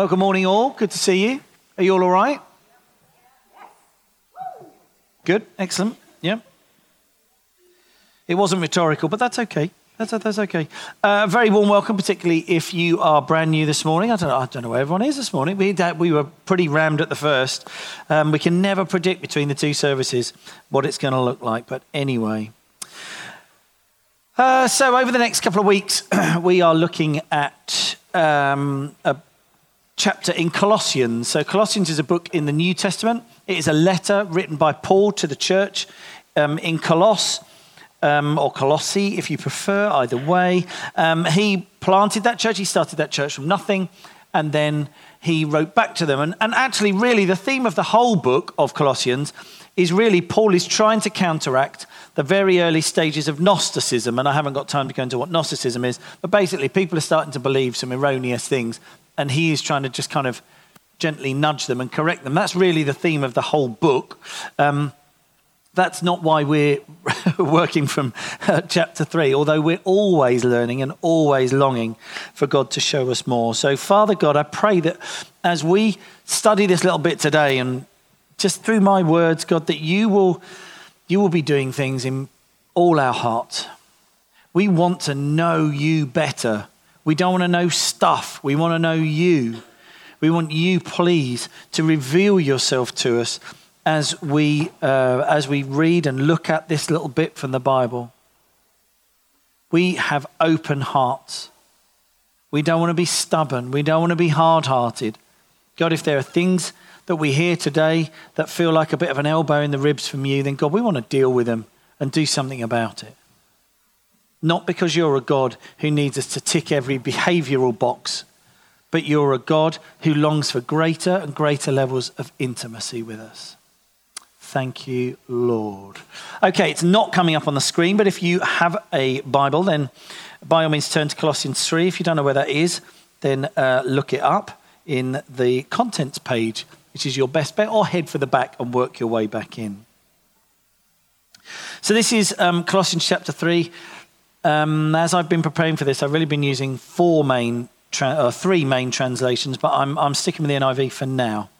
Well, good morning, all. Good to see you. Are you all all right? Good, excellent. Yeah. It wasn't rhetorical, but that's okay. That's, that's okay. Uh, very warm welcome, particularly if you are brand new this morning. I don't know, I don't know where everyone is this morning. We, we were pretty rammed at the first. Um, we can never predict between the two services what it's going to look like, but anyway. Uh, so, over the next couple of weeks, we are looking at um, a chapter in Colossians. So, Colossians is a book in the New Testament. It is a letter written by Paul to the church um, in Colosse. Um, or Colossi, if you prefer, either way. Um, he planted that church, he started that church from nothing, and then he wrote back to them. And, and actually, really, the theme of the whole book of Colossians is really Paul is trying to counteract the very early stages of Gnosticism. And I haven't got time to go into what Gnosticism is, but basically, people are starting to believe some erroneous things and he is trying to just kind of gently nudge them and correct them. That's really the theme of the whole book. Um, that's not why we're working from uh, chapter three, although we're always learning and always longing for God to show us more. So, Father God, I pray that as we study this little bit today and just through my words, God, that you will, you will be doing things in all our hearts. We want to know you better we don't want to know stuff. We want to know you. We want you, please, to reveal yourself to us as we, uh, as we read and look at this little bit from the Bible. We have open hearts. We don't want to be stubborn. We don't want to be hard hearted. God, if there are things that we hear today that feel like a bit of an elbow in the ribs from you, then God, we want to deal with them and do something about it. Not because you're a God who needs us to tick every behavioral box, but you're a God who longs for greater and greater levels of intimacy with us. Thank you, Lord. Okay, it's not coming up on the screen, but if you have a Bible, then by all means turn to Colossians 3. If you don't know where that is, then uh, look it up in the contents page, which is your best bet, or head for the back and work your way back in. So this is um, Colossians chapter 3 um, as I've been preparing for this, I've really been using four main, tra- uh, three main translations, but I'm, I'm sticking with the NIV for now.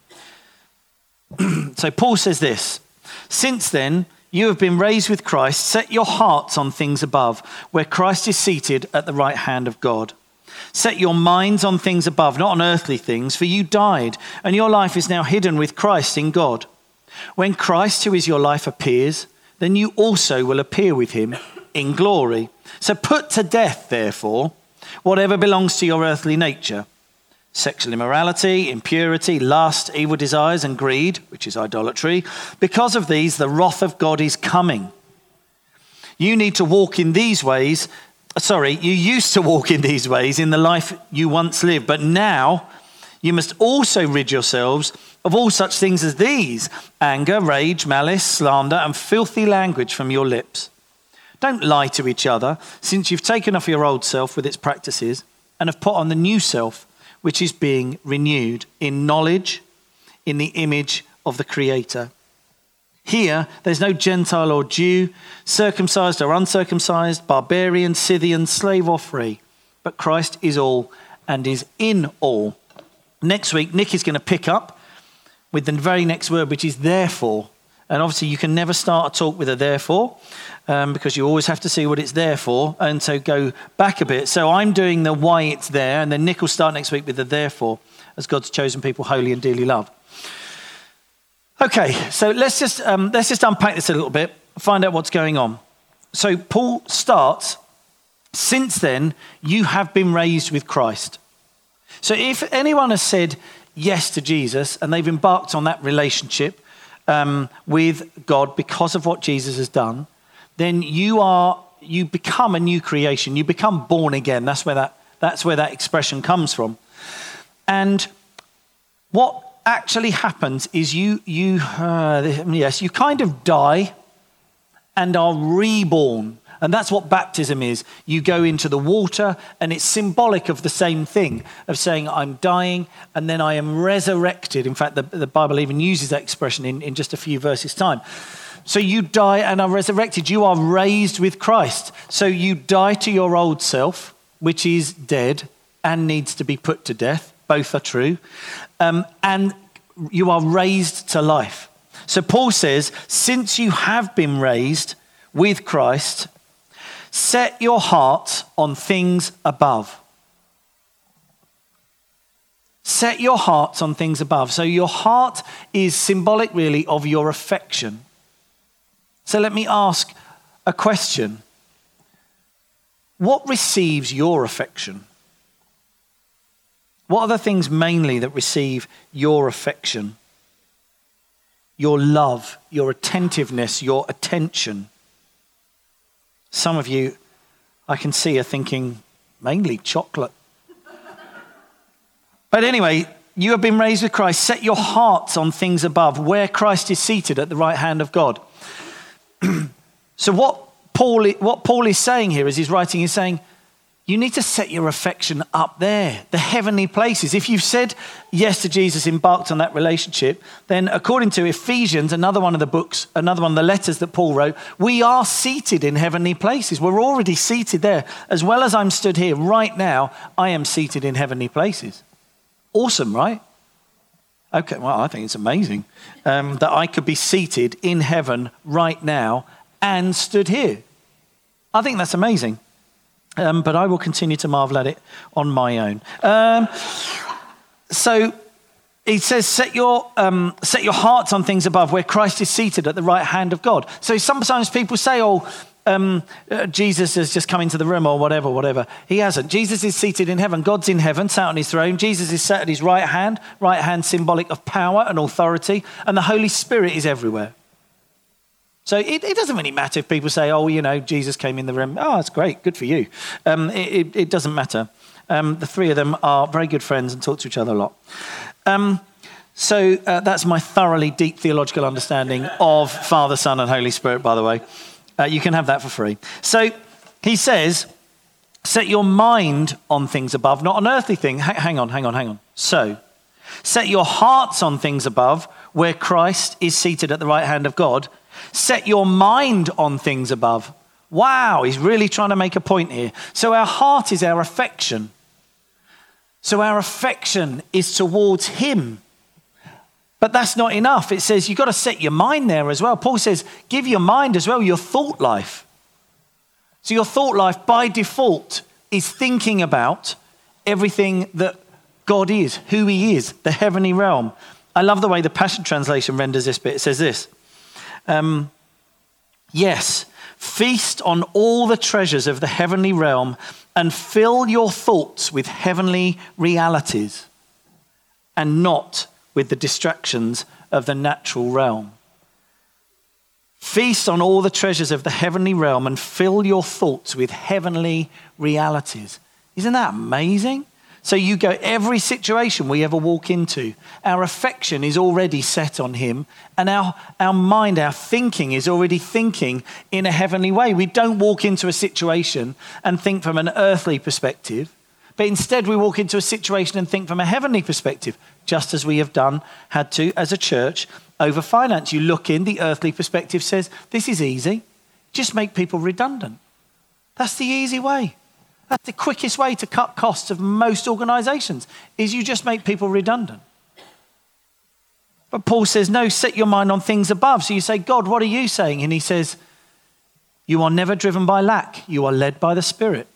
so Paul says this Since then, you have been raised with Christ, set your hearts on things above, where Christ is seated at the right hand of God. Set your minds on things above, not on earthly things, for you died, and your life is now hidden with Christ in God. When Christ, who is your life, appears, then you also will appear with him in glory. So put to death, therefore, whatever belongs to your earthly nature sexual immorality, impurity, lust, evil desires, and greed, which is idolatry. Because of these, the wrath of God is coming. You need to walk in these ways. Sorry, you used to walk in these ways in the life you once lived, but now you must also rid yourselves of all such things as these anger, rage, malice, slander, and filthy language from your lips. Don't lie to each other, since you've taken off your old self with its practices and have put on the new self, which is being renewed in knowledge, in the image of the Creator. Here, there's no Gentile or Jew, circumcised or uncircumcised, barbarian, Scythian, slave or free, but Christ is all and is in all. Next week, Nick is going to pick up with the very next word, which is therefore. And obviously, you can never start a talk with a therefore um, because you always have to see what it's there for. And so go back a bit. So I'm doing the why it's there, and then Nick will start next week with the therefore, as God's chosen people holy and dearly loved. Okay, so let's just, um, let's just unpack this a little bit, find out what's going on. So Paul starts, since then, you have been raised with Christ. So if anyone has said yes to Jesus and they've embarked on that relationship, um, with God because of what Jesus has done, then you are you become a new creation. You become born again. That's where that that's where that expression comes from. And what actually happens is you you uh, yes you kind of die and are reborn and that's what baptism is. You go into the water, and it's symbolic of the same thing of saying, I'm dying, and then I am resurrected. In fact, the, the Bible even uses that expression in, in just a few verses' time. So you die and are resurrected. You are raised with Christ. So you die to your old self, which is dead and needs to be put to death. Both are true. Um, and you are raised to life. So Paul says, since you have been raised with Christ, set your heart on things above. Set your hearts on things above. So your heart is symbolic, really, of your affection. So let me ask a question What receives your affection? What are the things mainly that receive your affection? Your love, your attentiveness, your attention. Some of you, I can see, are thinking mainly chocolate. but anyway, you have been raised with Christ. Set your hearts on things above, where Christ is seated at the right hand of God. so, what Paul, what Paul is saying here as he's writing, he's saying, you need to set your affection up there, the heavenly places. If you've said yes to Jesus, embarked on that relationship, then according to Ephesians, another one of the books, another one of the letters that Paul wrote, we are seated in heavenly places. We're already seated there. As well as I'm stood here right now, I am seated in heavenly places. Awesome, right? Okay, well, I think it's amazing um, that I could be seated in heaven right now and stood here. I think that's amazing. Um, but I will continue to marvel at it on my own. Um, so he says, set your, um, set your hearts on things above where Christ is seated at the right hand of God. So sometimes people say, oh, um, uh, Jesus has just come into the room or whatever, whatever. He hasn't. Jesus is seated in heaven. God's in heaven, sat on his throne. Jesus is sat at his right hand, right hand symbolic of power and authority, and the Holy Spirit is everywhere. So it, it, doesn't really matter if people say, oh, you know, Jesus came in the room. Oh, that's great. Good for you. Um, it, it, doesn't matter. Um, the three of them are very good friends and talk to each other a lot. Um, so uh, that's my thoroughly deep theological understanding of Father, Son, and Holy Spirit, by the way. Uh, you can have that for free. So he says, set your mind on things above, not on earthly things. H- hang on, hang on, hang on. So set your hearts on things above, where Christ is seated at the right hand of God Set your mind on things above. Wow, he's really trying to make a point here. So, our heart is our affection. So, our affection is towards him. But that's not enough. It says you've got to set your mind there as well. Paul says, give your mind as well your thought life. So, your thought life by default is thinking about everything that God is, who he is, the heavenly realm. I love the way the Passion Translation renders this bit. It says this um, yes, feast on all the treasures of the heavenly realm and fill your thoughts with heavenly realities and not with the distractions of the natural realm. Feast on all the treasures of the heavenly realm and fill your thoughts with heavenly realities. Isn't that amazing? So you go, every situation we ever walk into, our affection is already set on Him, and our, our mind, our thinking is already thinking in a heavenly way. We don't walk into a situation and think from an earthly perspective, but instead we walk into a situation and think from a heavenly perspective, just as we have done, had to as a church over finance. You look in, the earthly perspective says, This is easy, just make people redundant. That's the easy way. That's the quickest way to cut costs of most organizations is you just make people redundant. But Paul says, no, set your mind on things above. So you say, God, what are you saying? And he says, you are never driven by lack, you are led by the Spirit.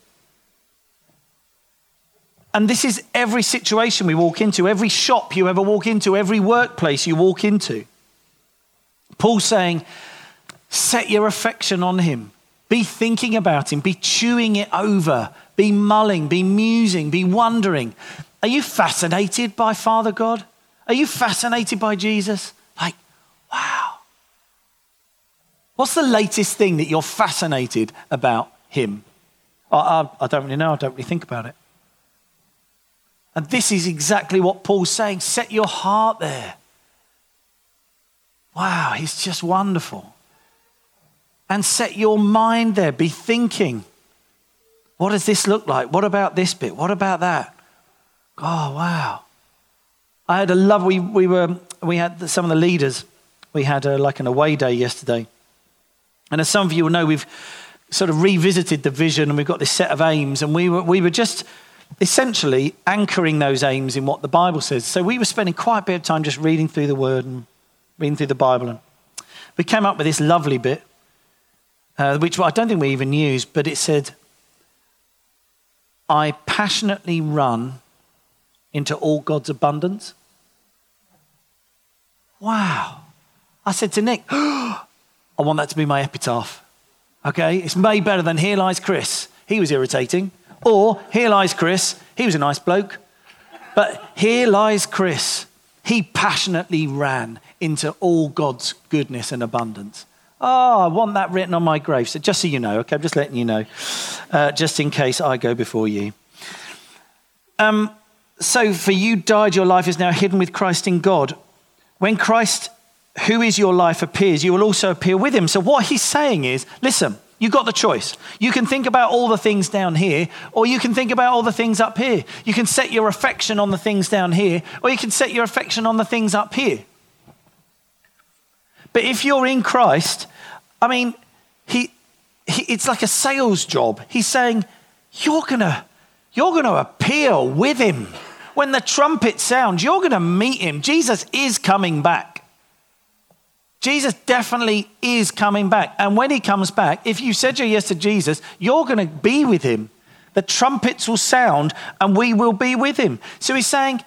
And this is every situation we walk into, every shop you ever walk into, every workplace you walk into. Paul's saying, set your affection on him. Be thinking about him, be chewing it over, be mulling, be musing, be wondering. Are you fascinated by Father God? Are you fascinated by Jesus? Like, wow. What's the latest thing that you're fascinated about him? I, I, I don't really know. I don't really think about it. And this is exactly what Paul's saying. Set your heart there. Wow, he's just wonderful. And set your mind there. Be thinking. What does this look like? What about this bit? What about that? Oh, wow. I had a love, we, we, were, we had some of the leaders, we had a, like an away day yesterday. And as some of you will know, we've sort of revisited the vision and we've got this set of aims. And we were, we were just essentially anchoring those aims in what the Bible says. So we were spending quite a bit of time just reading through the Word and reading through the Bible. And we came up with this lovely bit, uh, which I don't think we even used, but it said, I passionately run into all God's abundance. Wow. I said to Nick, I want that to be my epitaph. Okay? It's way better than Here Lies Chris. He was irritating. Or Here Lies Chris. He was a nice bloke. But Here Lies Chris. He passionately ran into all God's goodness and abundance. Oh, I want that written on my grave. So just so you know, okay, I'm just letting you know, uh, just in case I go before you. Um, so for you died, your life is now hidden with Christ in God. When Christ, who is your life, appears, you will also appear with him. So what he's saying is, listen, You've got the choice. You can think about all the things down here, or you can think about all the things up here. You can set your affection on the things down here, or you can set your affection on the things up here. But if you're in Christ, I mean, he, he it's like a sales job. He's saying, you're gonna, you're gonna appear with him. When the trumpet sounds, you're gonna meet him. Jesus is coming back. Jesus definitely is coming back. And when he comes back, if you said your yes to Jesus, you're going to be with him. The trumpets will sound and we will be with him. So he's saying,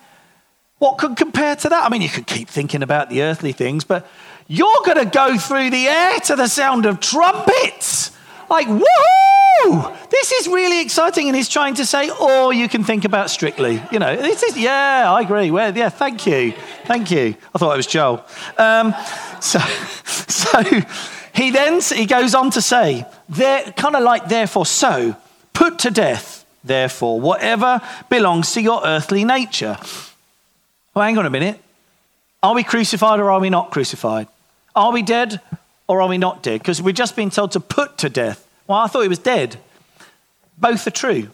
what could compare to that? I mean, you could keep thinking about the earthly things, but you're going to go through the air to the sound of trumpets. Like, woohoo! This is really exciting. And he's trying to say, or you can think about strictly. You know, this is, yeah, I agree. Well, yeah, thank you. Thank you. I thought it was Joel. Um, so, so he then he goes on to say, there, kind of like therefore, so put to death, therefore, whatever belongs to your earthly nature. Well, hang on a minute. Are we crucified or are we not crucified? Are we dead or are we not dead? Because we've just been told to put to death. Well, I thought he was dead. Both are true.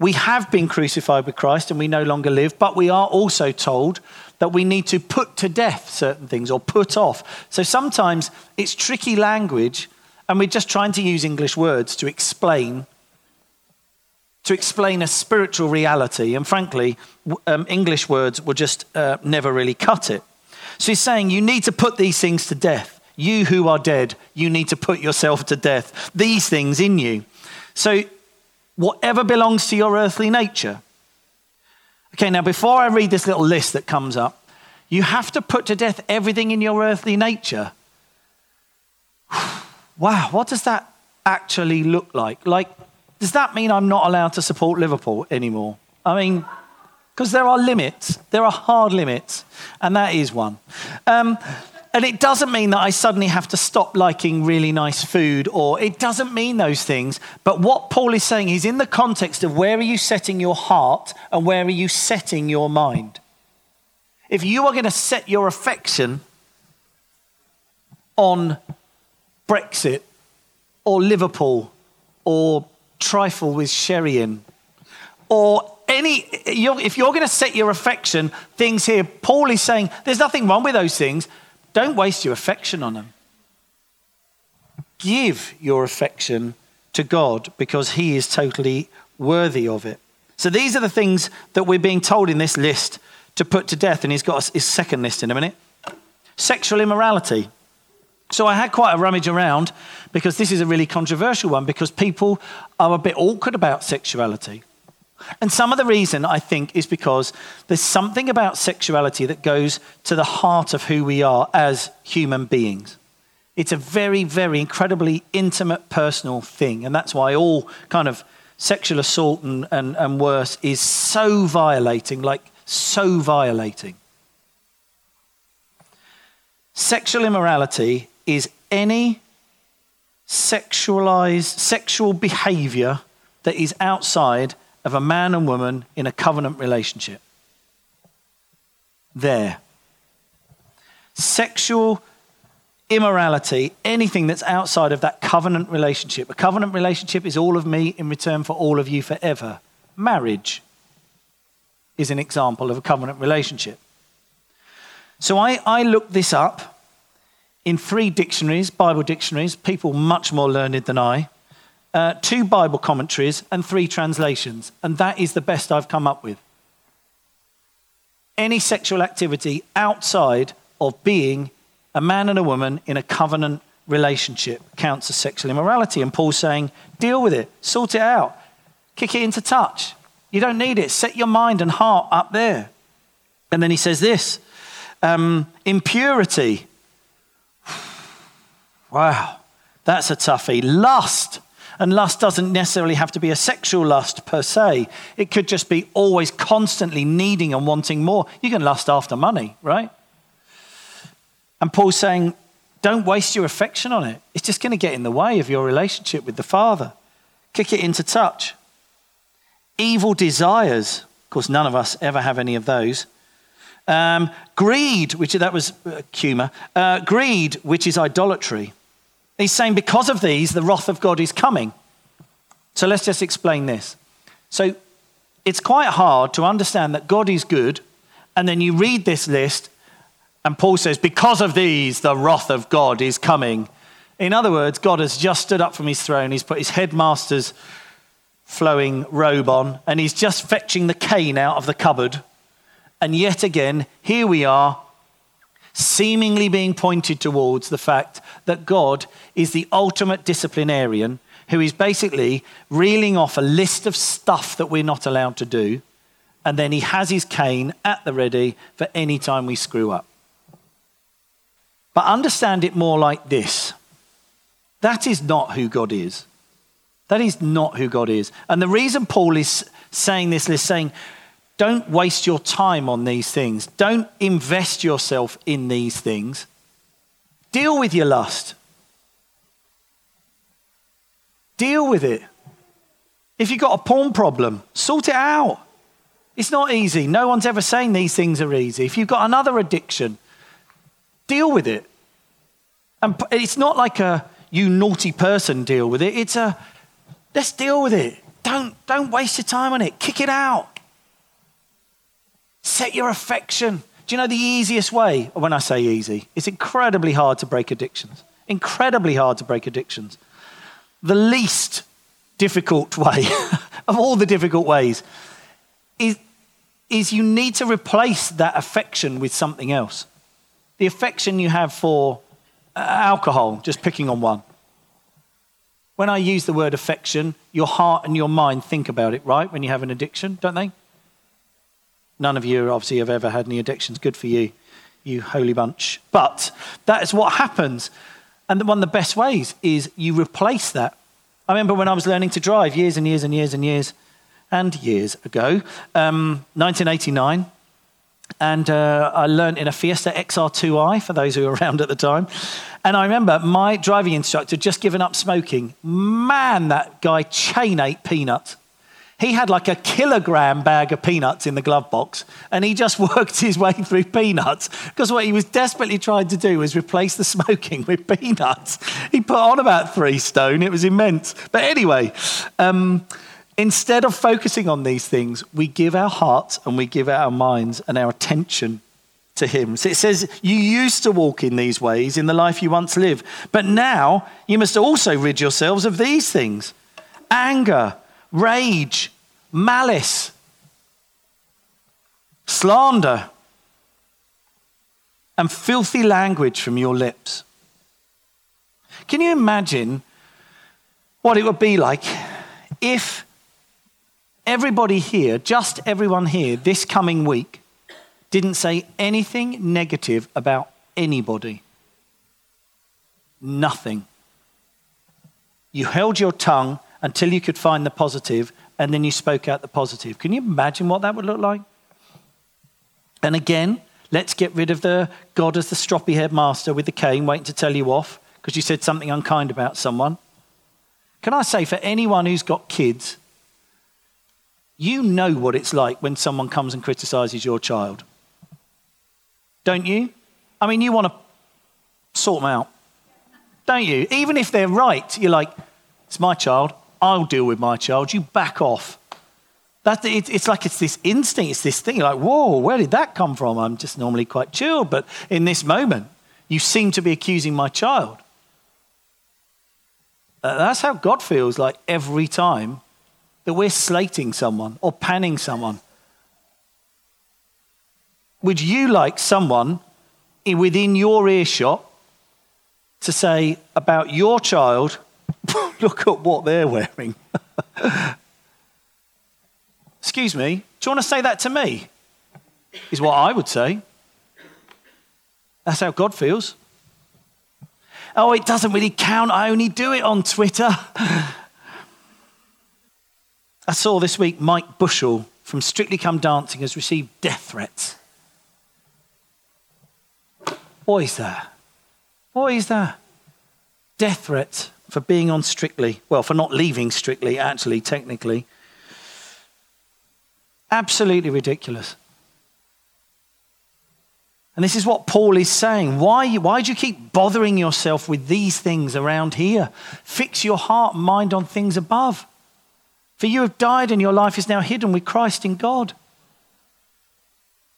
We have been crucified with Christ and we no longer live, but we are also told that we need to put to death certain things or put off. So sometimes it's tricky language and we're just trying to use English words to explain to explain a spiritual reality. And frankly, um, English words will just uh, never really cut it. So he's saying you need to put these things to death. You who are dead, you need to put yourself to death. These things in you. So whatever belongs to your earthly nature, Okay, now before I read this little list that comes up, you have to put to death everything in your earthly nature. wow, what does that actually look like? Like, does that mean I'm not allowed to support Liverpool anymore? I mean, because there are limits, there are hard limits, and that is one. Um, and it doesn't mean that I suddenly have to stop liking really nice food, or it doesn't mean those things. But what Paul is saying is in the context of where are you setting your heart and where are you setting your mind? If you are going to set your affection on Brexit or Liverpool or trifle with Sherry in or any, you're, if you're going to set your affection, things here, Paul is saying there's nothing wrong with those things, don't waste your affection on them. Give your affection to God because He is totally worthy of it. So these are the things that we're being told in this list to put to death. And He's got his second list in a minute sexual immorality. So I had quite a rummage around because this is a really controversial one because people are a bit awkward about sexuality. And some of the reason, I think, is because there's something about sexuality that goes to the heart of who we are as human beings. It's a very, very incredibly intimate, personal thing. And that's why all kind of sexual assault and, and, and worse is so violating, like so violating. Sexual immorality is any sexualized, sexual behavior that is outside of a man and woman in a covenant relationship. There. Sexual immorality, anything that's outside of that covenant relationship. A covenant relationship is all of me in return for all of you forever. Marriage is an example of a covenant relationship. So I, I looked this up in three dictionaries, Bible dictionaries, people much more learned than I. uh, two Bible commentaries, and three translations. And that is the best I've come up with. Any sexual activity outside of being a man and a woman in a covenant relationship counts as sexual immorality. And Paul's saying, deal with it, sort it out, kick it into touch. You don't need it. Set your mind and heart up there. And then he says this um, impurity. Wow, that's a toughie. Lust. And lust doesn't necessarily have to be a sexual lust per se. It could just be always constantly needing and wanting more. You can lust after money, right? And Paul's saying, don't waste your affection on it. It's just going to get in the way of your relationship with the Father. Kick it into touch. Evil desires. Of course, none of us ever have any of those. Um, greed, which that was uh, humor. Uh, greed, which is idolatry. He's saying because of these, the wrath of God is coming. So let's just explain this. So it's quite hard to understand that God is good, and then you read this list, and Paul says, because of these, the wrath of God is coming. In other words, God has just stood up from his throne. He's put his headmaster's flowing robe on, and he's just fetching the cane out of the cupboard. And yet again, here we are, seemingly being pointed towards the fact that God is the ultimate disciplinarian who is basically reeling off a list of stuff that we're not allowed to do. And then he has his cane at the ready for any time we screw up. But understand it more like this that is not who God is. That is not who God is. And the reason Paul is saying this is saying, don't waste your time on these things. Don't invest yourself in these things. Deal with your lust. Deal with it. If you've got a porn problem, sort it out. It's not easy. No one's ever saying these things are easy. If you've got another addiction, deal with it. And it's not like a you naughty person deal with it. It's a let's deal with it. Don't, don't waste your time on it. Kick it out. Set your affection. Do you know the easiest way? When I say easy, it's incredibly hard to break addictions. Incredibly hard to break addictions. The least difficult way of all the difficult ways is, is you need to replace that affection with something else. The affection you have for uh, alcohol, just picking on one. When I use the word affection, your heart and your mind think about it, right? When you have an addiction, don't they? None of you obviously have ever had any addictions. Good for you, you holy bunch. But that is what happens. And one of the best ways is you replace that. I remember when I was learning to drive years and years and years and years and years ago, um, 1989. And uh, I learned in a Fiesta XR2i, for those who were around at the time. And I remember my driving instructor just given up smoking. Man, that guy chain ate peanuts. He had like a kilogram bag of peanuts in the glove box, and he just worked his way through peanuts because what he was desperately trying to do was replace the smoking with peanuts. He put on about three stone, it was immense. But anyway, um, Instead of focusing on these things, we give our hearts and we give our minds and our attention to Him. So it says, You used to walk in these ways in the life you once lived, but now you must also rid yourselves of these things anger, rage, malice, slander, and filthy language from your lips. Can you imagine what it would be like if everybody here, just everyone here, this coming week, didn't say anything negative about anybody. Nothing. You held your tongue until you could find the positive, and then you spoke out the positive. Can you imagine what that would look like? And again, let's get rid of the God as the stroppy headmaster with the cane waiting to tell you off because you said something unkind about someone. Can I say, for anyone who's got kids, you know what it's like when someone comes and criticizes your child. Don't you? I mean, you want to sort them out, don't you? Even if they're right, you're like, it's my child. I'll deal with my child. You back off. That, it, it's like it's this instinct, it's this thing. You're like, whoa, where did that come from? I'm just normally quite chilled, but in this moment, you seem to be accusing my child. Uh, that's how God feels like every time that we're slating someone or panning someone. Would you like someone within your earshot to say about your child, look at what they're wearing? Excuse me, do you want to say that to me? Is what I would say. That's how God feels. Oh, it doesn't really count. I only do it on Twitter. I saw this week Mike Bushell from Strictly Come Dancing has received death threats. What is that? What is that? Death threats for being on Strictly. Well, for not leaving Strictly, actually, technically. Absolutely ridiculous. And this is what Paul is saying. Why, why do you keep bothering yourself with these things around here? Fix your heart and mind on things above. For you have died and your life is now hidden with Christ in God.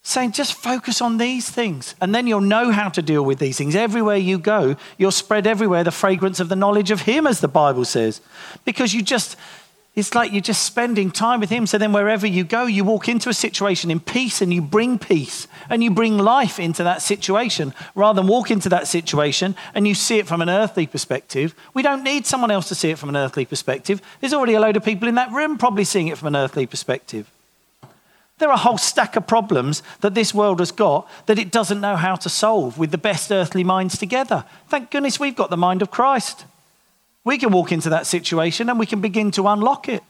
Saying just focus on these things and then you'll know how to deal with these things. Everywhere you go, you'll spread everywhere the fragrance of the knowledge of Him, as the Bible says. Because you just, it's like you're just spending time with Him. So then, wherever you go, you walk into a situation in peace and you bring peace and you bring life into that situation rather than walk into that situation and you see it from an earthly perspective. We don't need someone else to see it from an earthly perspective. There's already a load of people in that room probably seeing it from an earthly perspective. There are a whole stack of problems that this world has got that it doesn't know how to solve with the best earthly minds together. Thank goodness we've got the mind of Christ. We can walk into that situation and we can begin to unlock it.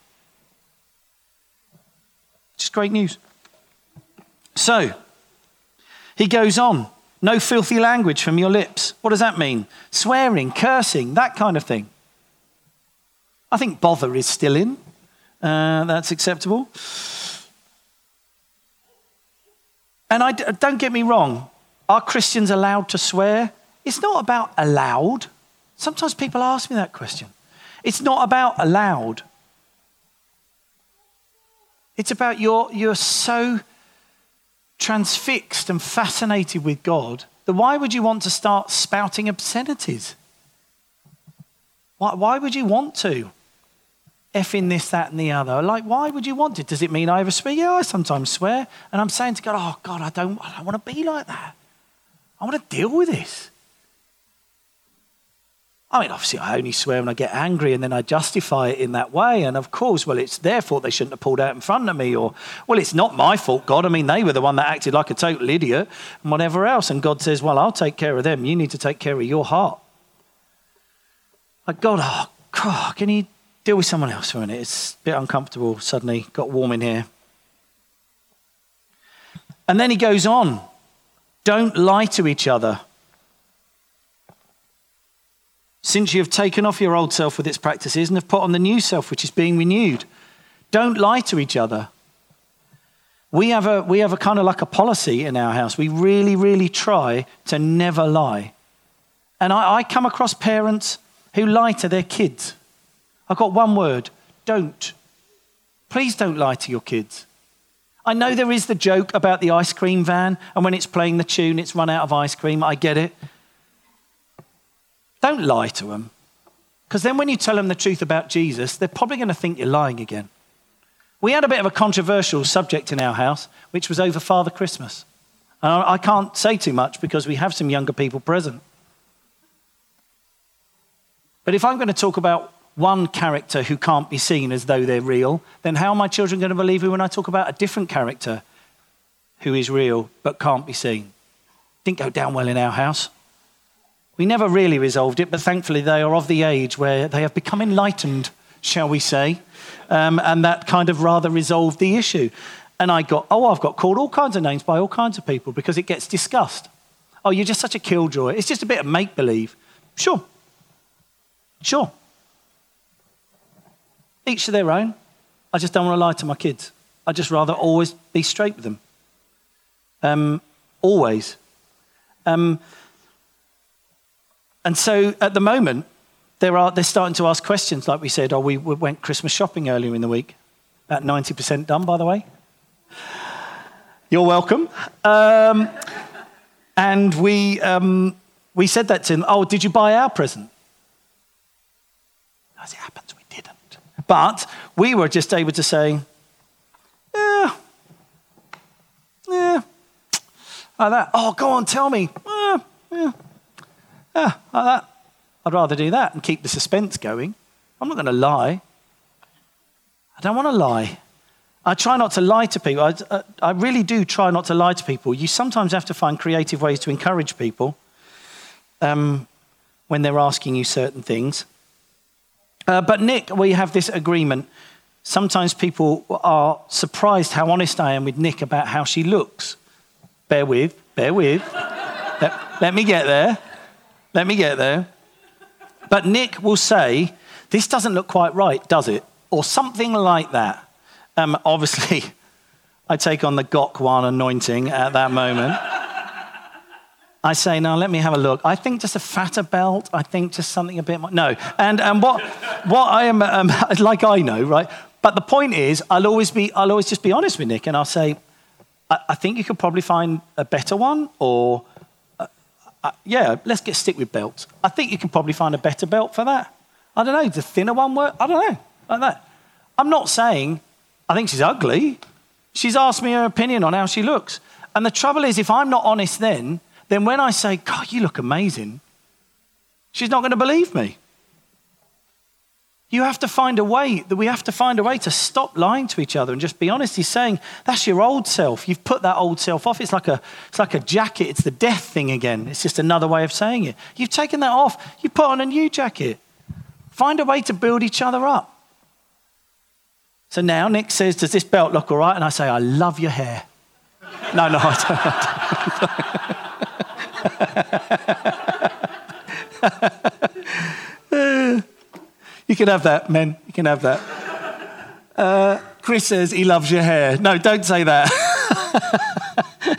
Just great news. So, he goes on. No filthy language from your lips. What does that mean? Swearing, cursing, that kind of thing. I think bother is still in. Uh, that's acceptable. And I, don't get me wrong, are Christians allowed to swear? It's not about allowed. Sometimes people ask me that question. It's not about allowed. It's about you're, you're so transfixed and fascinated with God that why would you want to start spouting obscenities? Why, why would you want to? Effing this, that, and the other. Like, why would you want it? Does it mean I ever swear? Yeah, I sometimes swear. And I'm saying to God, oh, God, I don't, I don't want to be like that. I want to deal with this. I mean, obviously, I only swear when I get angry and then I justify it in that way. And of course, well, it's their fault they shouldn't have pulled out in front of me. Or, well, it's not my fault, God. I mean, they were the one that acted like a total idiot and whatever else. And God says, well, I'll take care of them. You need to take care of your heart. Like, God, oh, God, can you deal with someone else for a minute? It's a bit uncomfortable suddenly. Got warm in here. And then he goes on don't lie to each other. Since you have taken off your old self with its practices and have put on the new self, which is being renewed, don't lie to each other. We have a, we have a kind of like a policy in our house. We really, really try to never lie. And I, I come across parents who lie to their kids. I've got one word don't. Please don't lie to your kids. I know there is the joke about the ice cream van, and when it's playing the tune, it's run out of ice cream. I get it. Don't lie to them. Because then when you tell them the truth about Jesus, they're probably going to think you're lying again. We had a bit of a controversial subject in our house, which was over Father Christmas. And I can't say too much because we have some younger people present. But if I'm going to talk about one character who can't be seen as though they're real, then how are my children going to believe me when I talk about a different character who is real but can't be seen? Didn't go down well in our house. We never really resolved it, but thankfully they are of the age where they have become enlightened, shall we say, um, and that kind of rather resolved the issue. And I got, oh, I've got called all kinds of names by all kinds of people because it gets discussed. Oh, you're just such a killjoy. It's just a bit of make believe. Sure. Sure. Each to their own. I just don't want to lie to my kids. I'd just rather always be straight with them. Um, always. Um, and so at the moment, they're, they're starting to ask questions, like we said. Oh, we went Christmas shopping earlier in the week. About 90% done, by the way. You're welcome. Um, and we, um, we said that to him. Oh, did you buy our present? as it didn't. But we were just able to say, yeah, yeah, like that. Oh, go on, tell me. Yeah, yeah, yeah, like that. I'd rather do that and keep the suspense going. I'm not going to lie. I don't want to lie. I try not to lie to people. I, I, I, really do try not to lie to people. You sometimes have to find creative ways to encourage people um, when they're asking you certain things. Uh, but, Nick, we have this agreement. Sometimes people are surprised how honest I am with Nick about how she looks. Bear with, bear with. let, let me get there. Let me get there. But Nick will say, This doesn't look quite right, does it? Or something like that. Um, obviously, I take on the Gok Wan anointing at that moment. I say, now let me have a look. I think just a fatter belt. I think just something a bit more. No. And, and what, what I am, um, like I know, right? But the point is, I'll always, be, I'll always just be honest with Nick and I'll say, I, I think you could probably find a better one or, uh, uh, yeah, let's get stick with belts. I think you could probably find a better belt for that. I don't know, the thinner one work? I don't know, like that. I'm not saying I think she's ugly. She's asked me her opinion on how she looks. And the trouble is, if I'm not honest then, then when I say, God, you look amazing, she's not going to believe me. You have to find a way that we have to find a way to stop lying to each other and just be honest. He's saying that's your old self. You've put that old self off. It's like a it's like a jacket. It's the death thing again. It's just another way of saying it. You've taken that off. You put on a new jacket. Find a way to build each other up. So now Nick says, Does this belt look all right? And I say, I love your hair. No, no, I don't. you can have that, men. You can have that. Uh, Chris says he loves your hair. No, don't say that.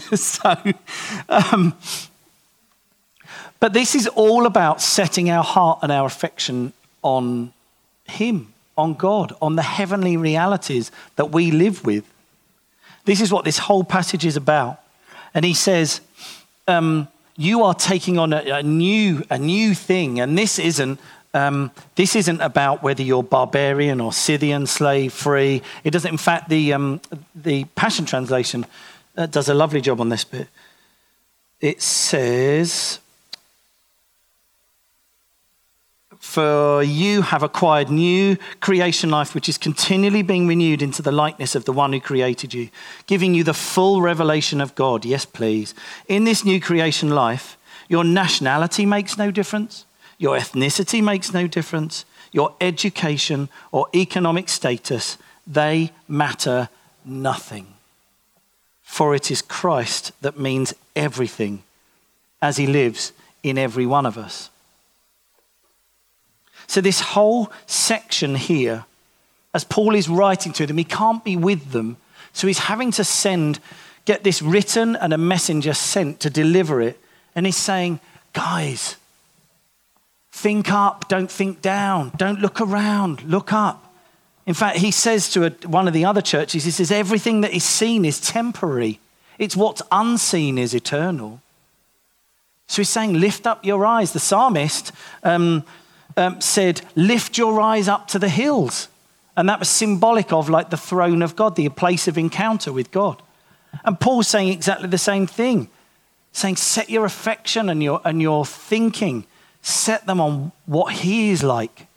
so, um, but this is all about setting our heart and our affection on Him on God, on the heavenly realities that we live with. This is what this whole passage is about. And he says, um, You are taking on a, a, new, a new thing. And this isn't, um, this isn't about whether you're barbarian or Scythian, slave, free. It doesn't, in fact, the, um, the Passion Translation uh, does a lovely job on this bit. It says, For you have acquired new creation life, which is continually being renewed into the likeness of the one who created you, giving you the full revelation of God. Yes, please. In this new creation life, your nationality makes no difference, your ethnicity makes no difference, your education or economic status, they matter nothing. For it is Christ that means everything as he lives in every one of us. So, this whole section here, as Paul is writing to them, he can't be with them. So, he's having to send, get this written and a messenger sent to deliver it. And he's saying, guys, think up, don't think down, don't look around, look up. In fact, he says to a, one of the other churches, he says, everything that is seen is temporary, it's what's unseen is eternal. So he's saying, lift up your eyes. The psalmist um, um, said, Lift your eyes up to the hills. And that was symbolic of like the throne of God, the place of encounter with God. And Paul's saying exactly the same thing, saying, Set your affection and your, and your thinking, set them on what He is like.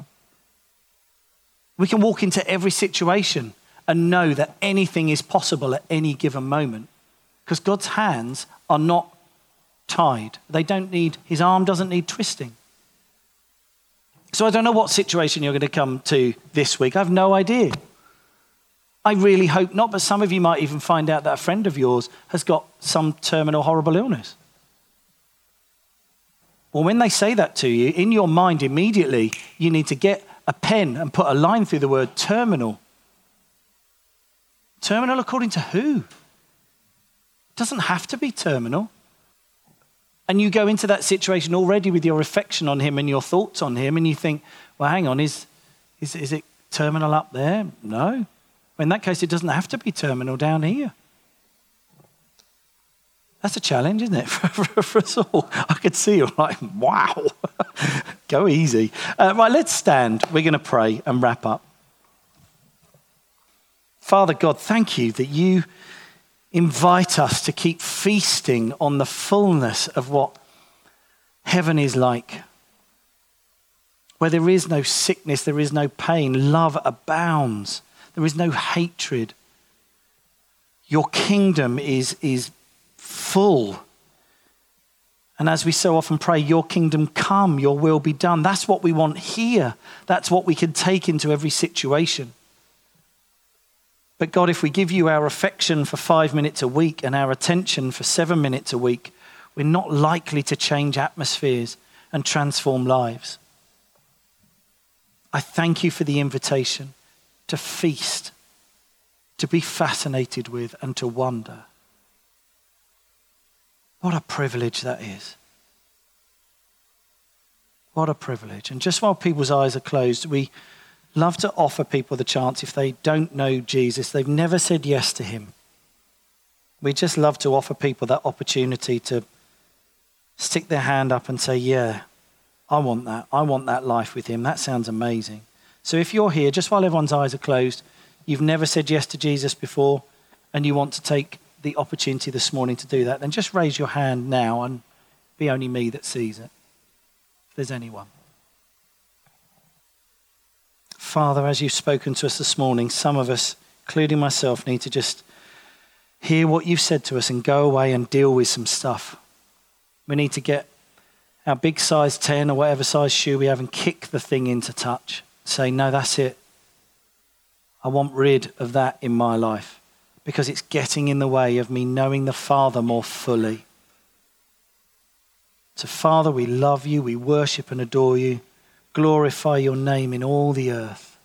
We can walk into every situation and know that anything is possible at any given moment because God's hands are not tied. They don't need, his arm doesn't need twisting. So I don't know what situation you're going to come to this week. I have no idea. I really hope not, but some of you might even find out that a friend of yours has got some terminal horrible illness. Well, when they say that to you, in your mind immediately, you need to get a pen and put a line through the word terminal. Terminal according to who? It doesn't have to be terminal. And you go into that situation already with your affection on him and your thoughts on him, and you think, well, hang on, is, is, is it terminal up there? No. In that case, it doesn't have to be terminal down here. That's a challenge, isn't it, for, for, for us all? I could see you like, wow, go easy. Uh, right, let's stand. We're going to pray and wrap up. Father God, thank you that you invite us to keep feasting on the fullness of what heaven is like. Where there is no sickness, there is no pain, love abounds, there is no hatred. Your kingdom is, is full. And as we so often pray, Your kingdom come, Your will be done. That's what we want here. That's what we can take into every situation. But God, if we give you our affection for five minutes a week and our attention for seven minutes a week, we're not likely to change atmospheres and transform lives. I thank you for the invitation to feast, to be fascinated with, and to wonder. What a privilege that is. What a privilege. And just while people's eyes are closed, we love to offer people the chance if they don't know Jesus, they've never said yes to him. We just love to offer people that opportunity to stick their hand up and say, Yeah, I want that. I want that life with him. That sounds amazing. So if you're here, just while everyone's eyes are closed, you've never said yes to Jesus before, and you want to take the opportunity this morning to do that, then just raise your hand now and be only me that sees it. If there's anyone. Father, as you've spoken to us this morning, some of us, including myself, need to just hear what you've said to us and go away and deal with some stuff. We need to get our big size 10 or whatever size shoe we have and kick the thing into touch. Say, no, that's it. I want rid of that in my life because it's getting in the way of me knowing the Father more fully. So, Father, we love you, we worship and adore you, glorify your name in all the earth.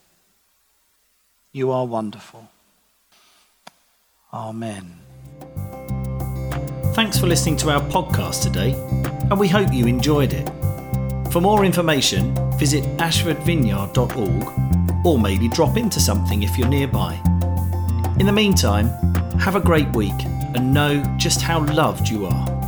You are wonderful. Amen. Thanks for listening to our podcast today, and we hope you enjoyed it. For more information, visit ashfordvineyard.org or maybe drop into something if you're nearby. In the meantime, have a great week and know just how loved you are.